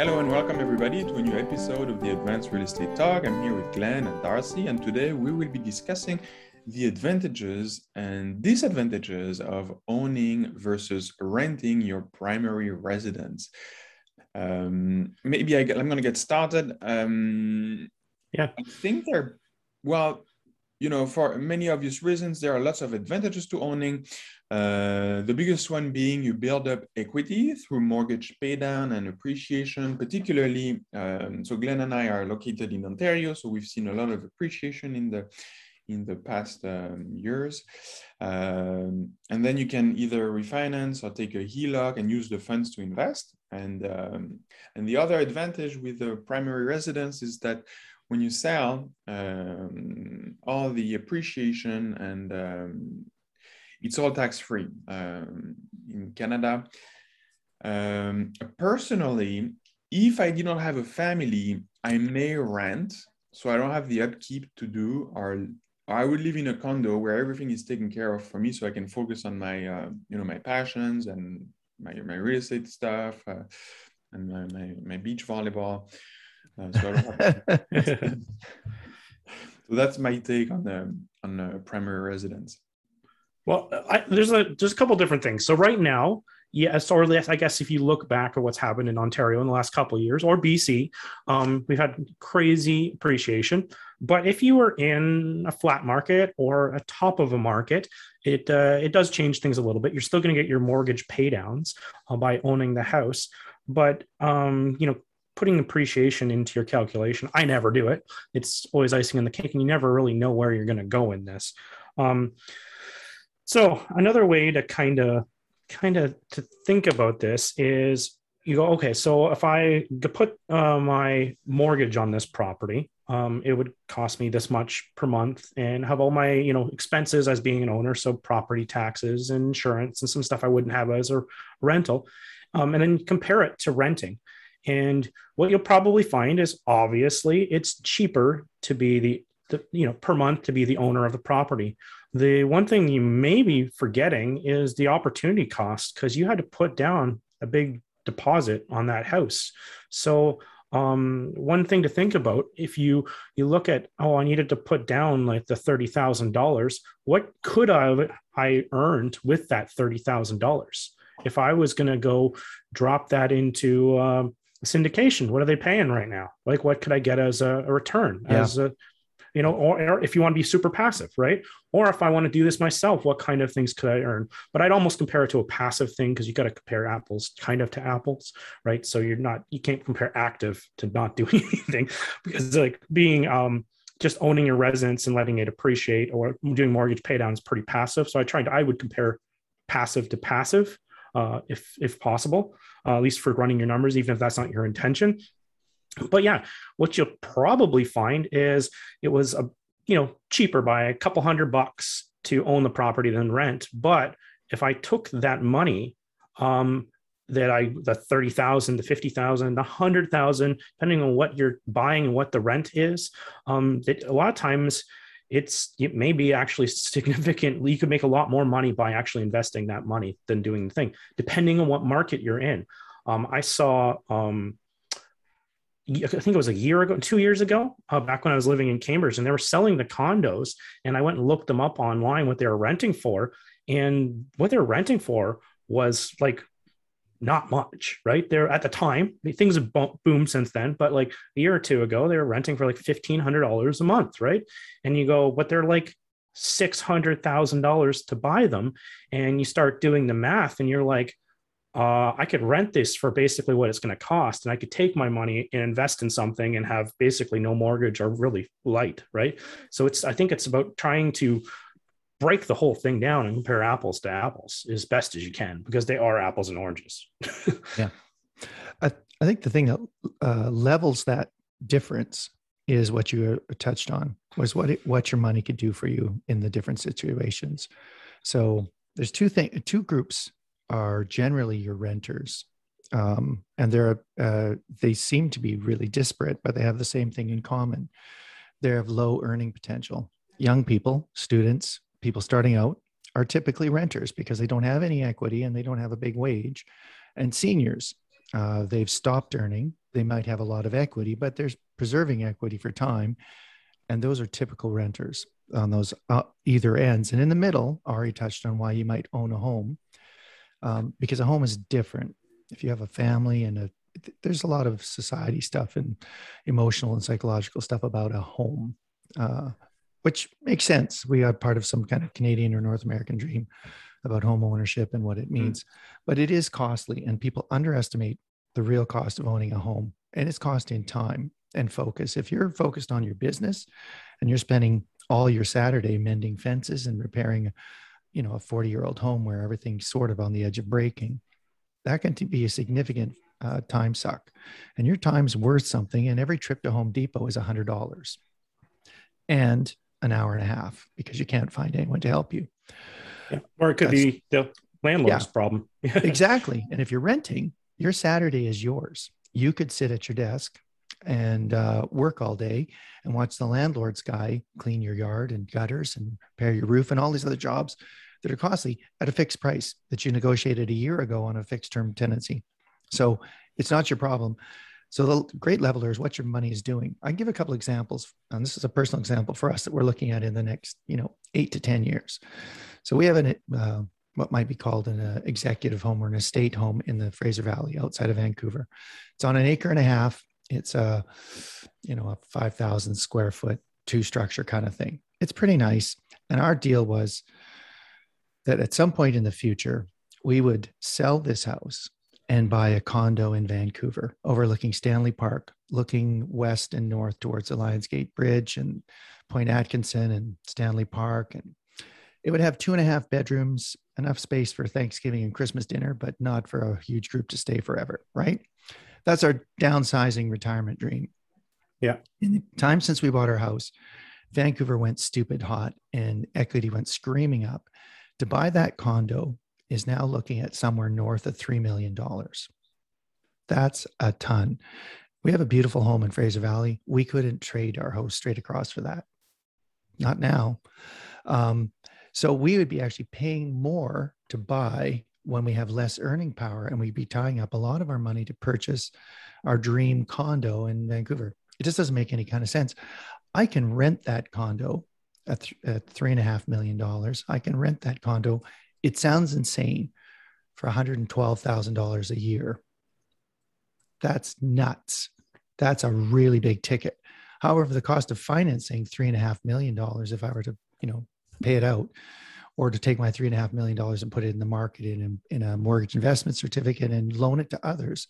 Hello and welcome everybody to a new episode of the Advanced Real Estate Talk. I'm here with Glenn and Darcy, and today we will be discussing the advantages and disadvantages of owning versus renting your primary residence. Um, maybe I am going to get started. Um, yeah, I think there. Well, you know, for many obvious reasons, there are lots of advantages to owning. Uh, the biggest one being you build up equity through mortgage paydown and appreciation, particularly. Um, so Glenn and I are located in Ontario, so we've seen a lot of appreciation in the in the past um, years. Um, and then you can either refinance or take a HELOC and use the funds to invest. And um, and the other advantage with the primary residence is that when you sell, um, all the appreciation and um, it's all tax free um, in Canada. Um, personally, if I did not have a family, I may rent, so I don't have the upkeep to do, or I would live in a condo where everything is taken care of for me, so I can focus on my, uh, you know, my passions and my my real estate stuff uh, and my, my, my beach volleyball. Uh, so, so that's my take on the on the primary residence. Well, I, there's a there's a couple different things. So right now, yes, or I guess if you look back at what's happened in Ontario in the last couple of years, or BC, um, we've had crazy appreciation. But if you were in a flat market or a top of a market, it uh, it does change things a little bit. You're still going to get your mortgage paydowns uh, by owning the house, but um, you know putting appreciation into your calculation. I never do it. It's always icing on the cake and you never really know where you're going to go in this. Um, so another way to kind of kind of to think about this is you go okay so if i put uh, my mortgage on this property um, it would cost me this much per month and have all my you know expenses as being an owner so property taxes and insurance and some stuff i wouldn't have as a rental um, and then compare it to renting and what you'll probably find is obviously it's cheaper to be the, the you know per month to be the owner of the property the one thing you may be forgetting is the opportunity cost because you had to put down a big deposit on that house. So um, one thing to think about if you you look at oh I needed to put down like the thirty thousand dollars, what could I I earned with that thirty thousand dollars? If I was going to go drop that into um, syndication, what are they paying right now? Like what could I get as a, a return yeah. as a you know, or, or, if you want to be super passive, right? Or if I want to do this myself, what kind of things could I earn? But I'd almost compare it to a passive thing because you got to compare apples kind of to apples, right? So you're not, you can't compare active to not doing anything because like being, um, just owning your residence and letting it appreciate or doing mortgage pay down is pretty passive. So I tried to, I would compare passive to passive uh, if if possible, uh, at least for running your numbers, even if that's not your intention. But yeah what you'll probably find is it was a you know cheaper by a couple hundred bucks to own the property than rent. But if i took that money um that i the 30,000 the 50,000 the 100,000 depending on what you're buying and what the rent is um that a lot of times it's it may be actually significantly you could make a lot more money by actually investing that money than doing the thing depending on what market you're in um, i saw um, I think it was a year ago, two years ago, uh, back when I was living in Cambridge, and they were selling the condos. And I went and looked them up online, what they were renting for. And what they're renting for was like not much, right? They're at the time, things have boomed since then, but like a year or two ago, they were renting for like $1,500 a month, right? And you go, but they're like $600,000 to buy them. And you start doing the math and you're like, uh, I could rent this for basically what it's going to cost, and I could take my money and invest in something and have basically no mortgage or really light, right? So it's I think it's about trying to break the whole thing down and compare apples to apples as best as you can because they are apples and oranges. yeah, I I think the thing that uh, levels that difference is what you touched on was what it, what your money could do for you in the different situations. So there's two thing two groups are generally your renters. Um, and they're uh, they seem to be really disparate, but they have the same thing in common. They have low earning potential. Young people, students, people starting out are typically renters because they don't have any equity and they don't have a big wage. And seniors, uh, they've stopped earning they might have a lot of equity, but there's preserving equity for time. And those are typical renters on those uh, either ends. And in the middle, Ari touched on why you might own a home um, because a home is different. If you have a family and a, there's a lot of society stuff and emotional and psychological stuff about a home, uh, which makes sense. We are part of some kind of Canadian or North American dream about home ownership and what it hmm. means. Mm. But it is costly, and people underestimate the real cost of owning a home, and it's costing time and focus. If you're focused on your business and you're spending all your Saturday mending fences and repairing, you know, a 40 year old home where everything's sort of on the edge of breaking, that can be a significant uh, time suck. And your time's worth something. And every trip to Home Depot is $100 and an hour and a half because you can't find anyone to help you. Yeah. Or it could That's, be the landlord's yeah, problem. exactly. And if you're renting, your Saturday is yours. You could sit at your desk and uh, work all day and watch the landlord's guy clean your yard and gutters and repair your roof and all these other jobs that are costly at a fixed price that you negotiated a year ago on a fixed term tenancy. So it's not your problem. So the great leveler is what your money is doing. I give a couple examples, and this is a personal example for us that we're looking at in the next, you know, eight to ten years. So we have an uh, what might be called an uh, executive home or an estate home in the Fraser Valley outside of Vancouver. It's on an acre and a half. It's a, you know, a 5,000 square foot two structure kind of thing. It's pretty nice. And our deal was that at some point in the future, we would sell this house and buy a condo in Vancouver overlooking Stanley Park, looking west and north towards the Lionsgate Bridge and Point Atkinson and Stanley Park. And it would have two and a half bedrooms, enough space for Thanksgiving and Christmas dinner, but not for a huge group to stay forever, right? That's our downsizing retirement dream. Yeah. In the time since we bought our house, Vancouver went stupid hot and equity went screaming up. To buy that condo is now looking at somewhere north of $3 million. That's a ton. We have a beautiful home in Fraser Valley. We couldn't trade our house straight across for that. Not now. Um, so we would be actually paying more to buy when we have less earning power and we'd be tying up a lot of our money to purchase our dream condo in Vancouver. It just doesn't make any kind of sense. I can rent that condo at, th- at three and a half million dollars. I can rent that condo. It sounds insane for $112,000 a year. That's nuts. That's a really big ticket. However, the cost of financing three and a half million dollars, if I were to, you know, pay it out, or to take my three and a half million dollars and put it in the market in a, in a mortgage investment certificate and loan it to others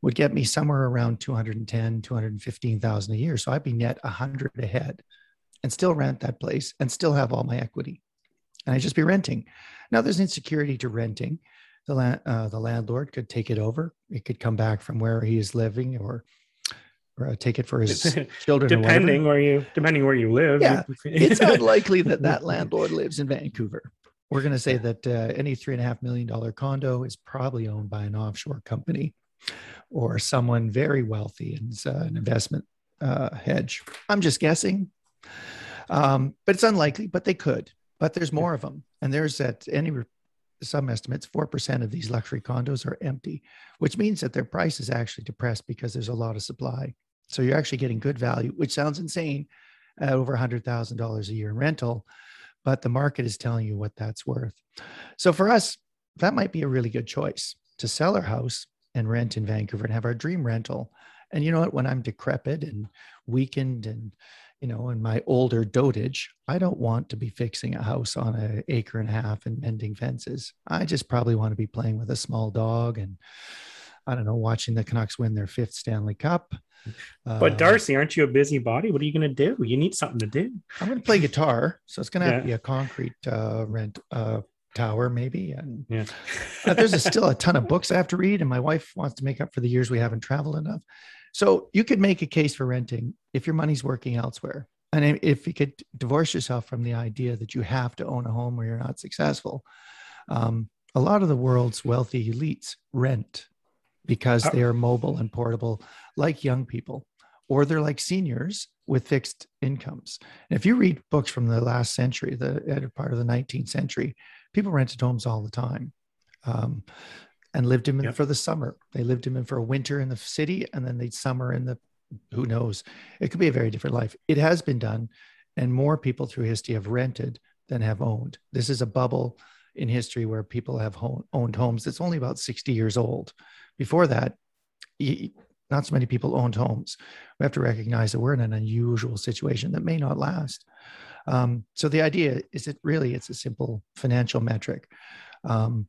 would get me somewhere around 210 215000 a year so i'd be net 100 ahead and still rent that place and still have all my equity and i'd just be renting now there's insecurity to renting the, land, uh, the landlord could take it over it could come back from where he is living or or uh, take it for his children. depending where you depending where you live. Yeah, it's unlikely that that landlord lives in Vancouver. We're going to say that uh, any three and a half million dollar condo is probably owned by an offshore company or someone very wealthy and uh, an investment uh, hedge. I'm just guessing, um, but it's unlikely. But they could. But there's more of them, and there's at any some estimates, 4% of these luxury condos are empty, which means that their price is actually depressed because there's a lot of supply. So you're actually getting good value, which sounds insane at over $100,000 a year in rental, but the market is telling you what that's worth. So for us, that might be a really good choice to sell our house and rent in Vancouver and have our dream rental. And you know what? When I'm decrepit and weakened and you know, in my older dotage, I don't want to be fixing a house on an acre and a half and mending fences. I just probably want to be playing with a small dog and I don't know, watching the Canucks win their fifth Stanley Cup. But uh, Darcy, aren't you a busybody? What are you going to do? You need something to do. I'm going to play guitar, so it's going to have yeah. to be a concrete uh, rent uh, tower, maybe. And yeah, uh, there's a, still a ton of books I have to read, and my wife wants to make up for the years we haven't traveled enough. So you could make a case for renting if your money's working elsewhere. And if you could divorce yourself from the idea that you have to own a home or you're not successful, um, a lot of the world's wealthy elites rent because uh, they are mobile and portable, like young people, or they're like seniors with fixed incomes. And if you read books from the last century, the part of the 19th century, people rented homes all the time. Um, and lived him in Yep. for the summer. They lived him in for a winter in the city and then they'd summer in the who knows. It could be a very different life. It has been done, and more people through history have rented than have owned. This is a bubble in history where people have owned homes that's only about 60 years old. Before that, not so many people owned homes. We have to recognize that we're in an unusual situation that may not last. Um, so the idea is that really it's a simple financial metric. Um,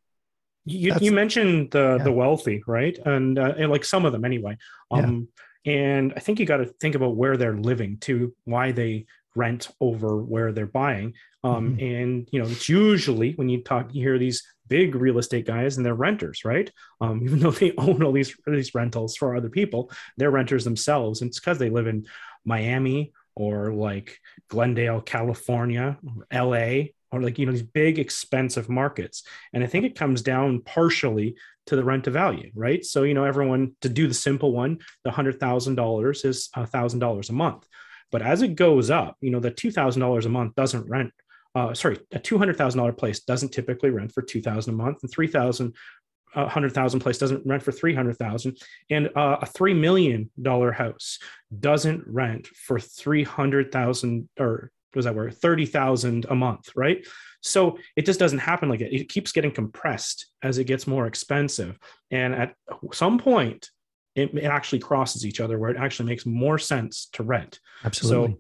You, you mentioned the yeah. the wealthy, right? And, uh, and like some of them anyway. Um, And I think you got to think about where they're living to why they rent over where they're buying. Um, And you know, it's usually when you talk, you hear these big real estate guys and they're renters, right? Um, even though they own all these these rentals for other people, they're renters themselves, and it's because they live in Miami or like Glendale, California, or LA, or like you know these big expensive markets. And I think it comes down partially to the rent to value, right? So, you know, everyone to do the simple one, the hundred thousand dollars is a thousand dollars a month. But as it goes up, you know, the two thousand dollars a month doesn't rent. Uh, sorry, a two hundred thousand dollar place doesn't typically rent for two thousand a month, and three thousand, a hundred thousand place doesn't rent for three hundred thousand, and uh, a three million dollar house doesn't rent for three hundred thousand or what was that word thirty thousand a month, right? So it just doesn't happen like it. It keeps getting compressed as it gets more expensive. And at some point, it, it actually crosses each other where it actually makes more sense to rent. absolutely. So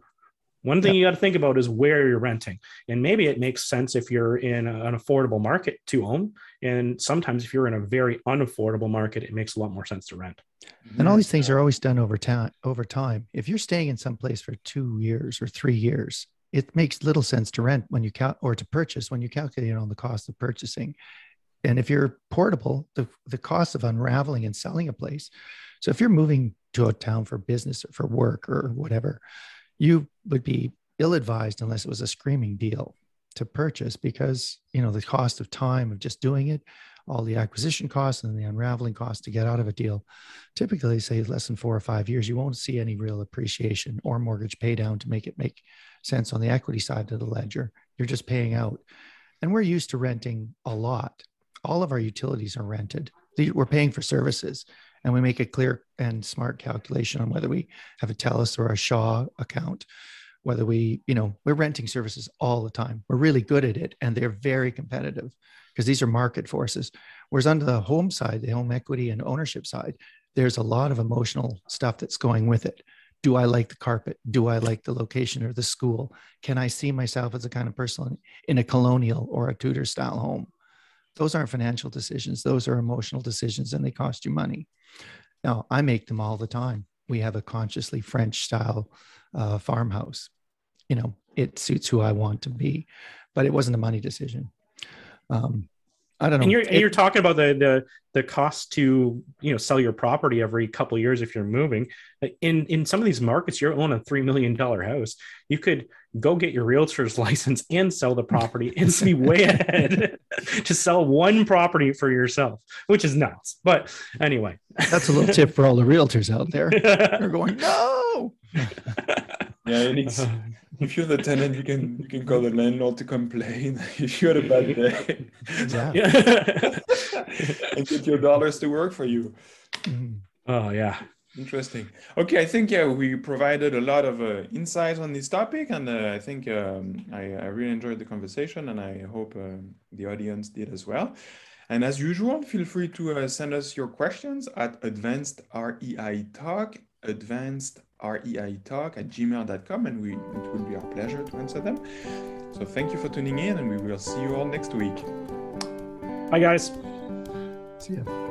one thing you got to think about is where you're renting. And maybe it makes sense if you're in a- an affordable market to own. And sometimes if you're in a very unaffordable market, it makes a lot more sense to rent. and all these things are always done over time over time if you're staying in some place for two years or three years it makes little sense to rent when you count or to purchase when you calculate on the cost of purchasing. And if you're portable the, the cost of unraveling and selling a place so if you're moving to a town for business or for work or whatever you would be ill-advised unless it was a screaming deal to purchase because you know the cost of time of just doing it all the acquisition costs and the unraveling costs to get out of a deal. Typically say less than four or five years you won't see any real appreciation or mortgage pay down to make it make sense on the equity side of the ledger. You're just paying out. And we're used to renting a lot. All of our utilities are rented. We're paying for services. And we make a clear and smart calculation on whether we have a telus or a shaw account whether we you know we're renting services all the time. We're really good at it and they're very competitive because these are market forces. Whereas under the home side the home equity and ownership side there's a lot of emotional stuff that's going with it. Do i like the carpet? Do i like the location or the school? Can i see myself as a kind of person in a colonial or a tudor style home? Those aren't financial decisions. Those are emotional decisions and they cost you money. Now i make them all the time. We have a consciously french style uh, farmhouse. You know it suits who i want to be but it wasn't a money decision um, i don't know. And you're, and you're talking about the, the, the cost to, you know, sell your property every couple of years if you're moving. In, in some of these markets, you're owning a $3 million house. You could go get your realtor's license and sell the property and be way ahead to sell one property for yourself, which is nuts. But anyway, that's a little tip for all the realtors out there. They're going no. Yeah, it it's, if you're the tenant, you can you can call the landlord to complain if you had a bad day. Yeah. yeah. and get your dollars to work for you. Mhm. oh yeah. Interesting. Okay, I think yeah, we provided a lot of uh, insights on this topic, and uh, I think um, I, I really enjoyed the conversation, and I hope um the audience did as well. And as usual, feel free to uh, send us your questions at advanced REI talk, advanced REI talk at gmail.com, and we it will be our pleasure to answer them. So thank you for tuning in, and we will see you all next week. Bye guys. See ya.